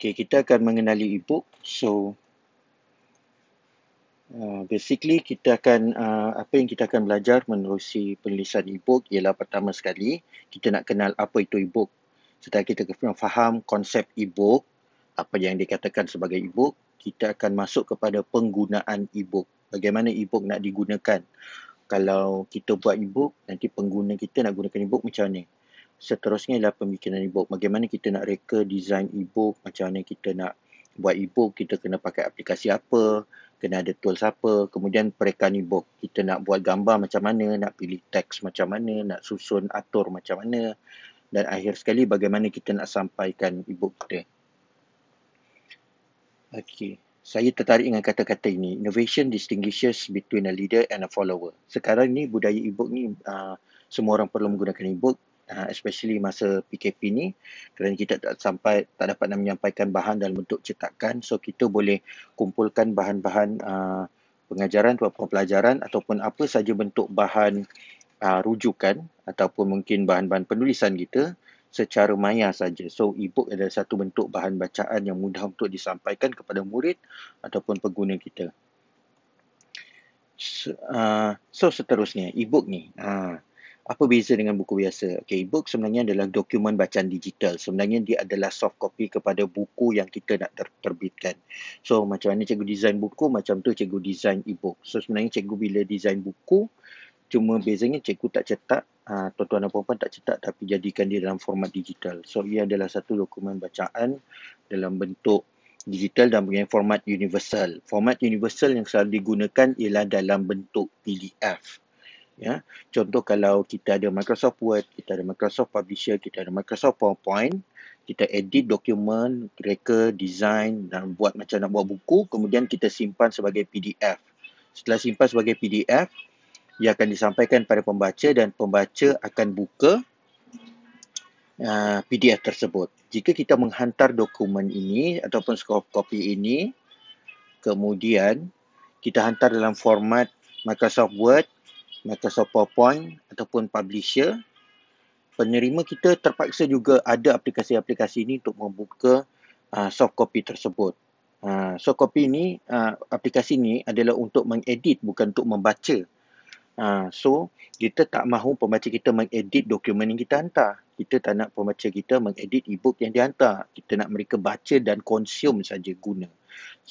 Okay, kita akan mengenali e-book. So, uh, basically kita akan, uh, apa yang kita akan belajar menerusi penulisan e-book ialah pertama sekali, kita nak kenal apa itu e-book. Setelah kita faham konsep e-book, apa yang dikatakan sebagai e-book, kita akan masuk kepada penggunaan e-book. Bagaimana e-book nak digunakan. Kalau kita buat e-book, nanti pengguna kita nak gunakan e-book macam mana seterusnya ialah pembikinan e-book. Bagaimana kita nak reka design e-book, macam mana kita nak buat e-book, kita kena pakai aplikasi apa, kena ada tools apa, kemudian perekan e-book. Kita nak buat gambar macam mana, nak pilih teks macam mana, nak susun atur macam mana dan akhir sekali bagaimana kita nak sampaikan e-book kita. Okey, saya tertarik dengan kata-kata ini. Innovation distinguishes between a leader and a follower. Sekarang ni budaya e-book ni uh, semua orang perlu menggunakan e-book uh, especially masa PKP ni kerana kita tak sampai tak dapat nak menyampaikan bahan dalam bentuk cetakan so kita boleh kumpulkan bahan-bahan uh, pengajaran ataupun pelajaran ataupun apa saja bentuk bahan uh, rujukan ataupun mungkin bahan-bahan penulisan kita secara maya saja. So e-book adalah satu bentuk bahan bacaan yang mudah untuk disampaikan kepada murid ataupun pengguna kita. So, uh, so seterusnya e-book ni. Uh, apa beza dengan buku biasa? Okay, e-book sebenarnya adalah dokumen bacaan digital. Sebenarnya dia adalah soft copy kepada buku yang kita nak ter- terbitkan. So, macam mana cikgu design buku, macam tu cikgu design e-book. So, sebenarnya cikgu bila design buku, cuma bezanya cikgu tak cetak, uh, tuan-tuan dan puan tak cetak tapi jadikan dia dalam format digital. So, ia adalah satu dokumen bacaan dalam bentuk digital dan punya format universal. Format universal yang selalu digunakan ialah dalam bentuk PDF ya. Contoh kalau kita ada Microsoft Word kita ada Microsoft Publisher kita ada Microsoft PowerPoint kita edit dokumen reka design dan buat macam nak buat buku kemudian kita simpan sebagai PDF setelah simpan sebagai PDF ia akan disampaikan pada pembaca dan pembaca akan buka uh, PDF tersebut. Jika kita menghantar dokumen ini ataupun copy ini kemudian kita hantar dalam format Microsoft Word Microsoft PowerPoint ataupun publisher, penerima kita terpaksa juga ada aplikasi-aplikasi ini untuk membuka uh, soft copy tersebut. Uh, soft copy ini, uh, aplikasi ini adalah untuk mengedit bukan untuk membaca. Uh, so, kita tak mahu pembaca kita mengedit dokumen yang kita hantar. Kita tak nak pembaca kita mengedit e-book yang dihantar. Kita nak mereka baca dan konsum saja guna.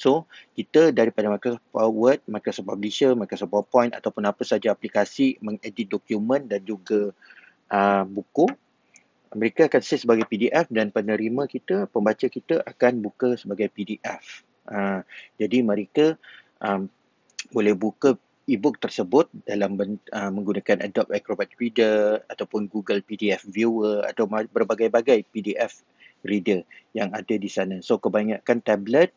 So, kita daripada Microsoft Word, Microsoft Publisher, Microsoft PowerPoint ataupun apa saja aplikasi mengedit dokumen dan juga uh, buku, mereka akan save sebagai PDF dan penerima kita, pembaca kita akan buka sebagai PDF. Uh, jadi, mereka um, boleh buka e-book tersebut dalam uh, menggunakan Adobe Acrobat Reader ataupun Google PDF Viewer atau berbagai-bagai PDF reader yang ada di sana. So kebanyakan tablet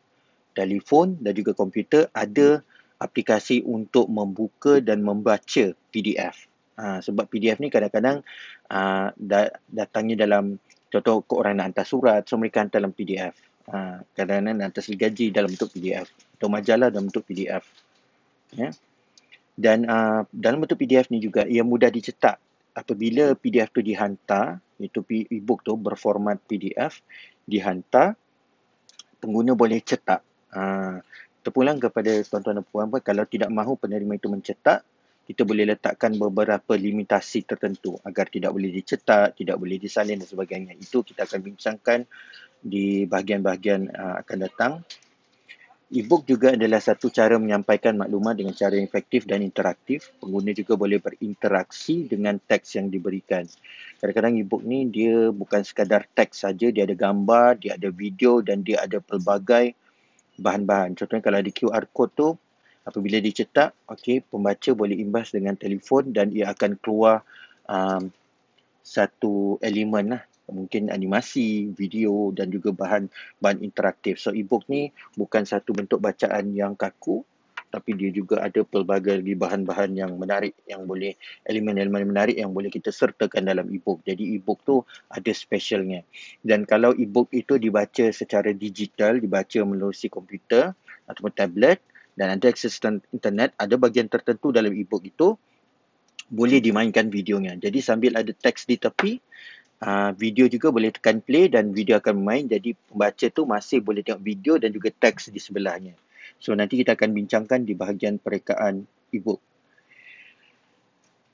telefon dan juga komputer ada aplikasi untuk membuka dan membaca PDF. Ha, sebab PDF ni kadang-kadang uh, datangnya dalam contoh orang nak hantar surat, so mereka hantar dalam PDF. Ha, kadang-kadang nak hantar gaji dalam bentuk PDF atau majalah dalam bentuk PDF. Ya. Dan uh, dalam bentuk PDF ni juga ia mudah dicetak. Apabila PDF tu dihantar, iaitu e-book tu berformat PDF, dihantar, pengguna boleh cetak Ha, terpulang kepada tuan-tuan dan puan-puan kalau tidak mahu penerima itu mencetak kita boleh letakkan beberapa limitasi tertentu agar tidak boleh dicetak, tidak boleh disalin dan sebagainya. Itu kita akan bincangkan di bahagian-bahagian uh, akan datang. E-book juga adalah satu cara menyampaikan maklumat dengan cara yang efektif dan interaktif. Pengguna juga boleh berinteraksi dengan teks yang diberikan. Kadang-kadang e-book ni dia bukan sekadar teks saja, dia ada gambar, dia ada video dan dia ada pelbagai bahan-bahan. Contohnya kalau ada QR code tu, apabila dicetak, okay, pembaca boleh imbas dengan telefon dan ia akan keluar um, satu elemen lah. Mungkin animasi, video dan juga bahan bahan interaktif. So e-book ni bukan satu bentuk bacaan yang kaku, tapi dia juga ada pelbagai lagi bahan-bahan yang menarik yang boleh elemen-elemen menarik yang boleh kita sertakan dalam e-book. Jadi e-book tu ada specialnya. Dan kalau e-book itu dibaca secara digital, dibaca melalui komputer ataupun tablet dan ada akses internet, ada bahagian tertentu dalam e-book itu boleh dimainkan videonya. Jadi sambil ada teks di tepi, Uh, video juga boleh tekan play dan video akan bermain jadi pembaca tu masih boleh tengok video dan juga teks di sebelahnya. So nanti kita akan bincangkan di bahagian perekaan e-book.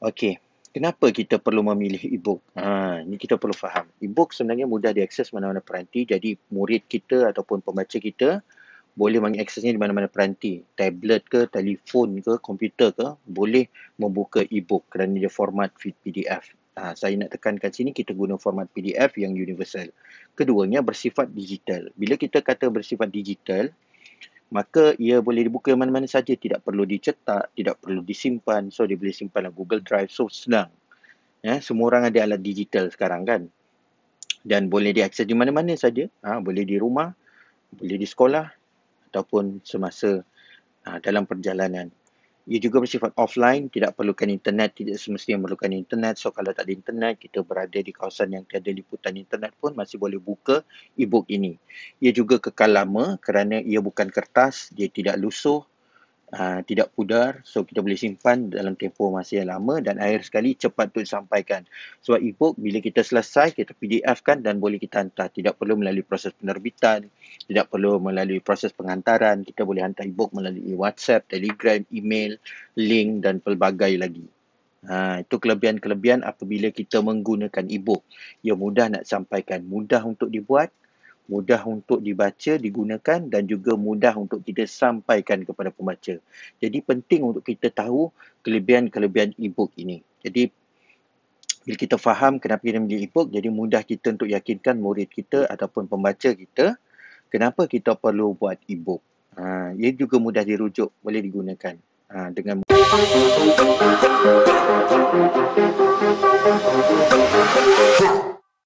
Okey, kenapa kita perlu memilih e-book? Ha, ini kita perlu faham. E-book sebenarnya mudah diakses mana-mana peranti jadi murid kita ataupun pembaca kita boleh mengaksesnya di mana-mana peranti. Tablet ke, telefon ke, komputer ke, boleh membuka e-book kerana dia format PDF. Ha, saya nak tekankan sini kita guna format PDF yang universal. Keduanya bersifat digital. Bila kita kata bersifat digital, maka ia boleh dibuka mana-mana saja. Tidak perlu dicetak, tidak perlu disimpan. So, dia boleh simpan dalam Google Drive. So, senang. Ya, semua orang ada alat digital sekarang kan. Dan boleh diakses di mana-mana saja. Ha, boleh di rumah, boleh di sekolah ataupun semasa ha, dalam perjalanan ia juga bersifat offline, tidak perlukan internet, tidak semestinya memerlukan internet. So kalau tak ada internet, kita berada di kawasan yang tiada liputan internet pun masih boleh buka e-book ini. Ia juga kekal lama kerana ia bukan kertas, dia tidak lusuh, uh, tidak pudar so kita boleh simpan dalam tempoh masa yang lama dan akhir sekali cepat untuk disampaikan. Sebab e-book bila kita selesai kita PDF kan dan boleh kita hantar. Tidak perlu melalui proses penerbitan tidak perlu melalui proses pengantaran. Kita boleh hantar e-book melalui WhatsApp, Telegram, email, link dan pelbagai lagi. Ha, itu kelebihan-kelebihan apabila kita menggunakan e-book. Ia mudah nak sampaikan, mudah untuk dibuat, mudah untuk dibaca, digunakan dan juga mudah untuk kita sampaikan kepada pembaca. Jadi penting untuk kita tahu kelebihan-kelebihan e-book ini. Jadi bila kita faham kenapa kita memilih e-book, jadi mudah kita untuk yakinkan murid kita ataupun pembaca kita kenapa kita perlu buat e-book. Ha, ia juga mudah dirujuk, boleh digunakan ha, dengan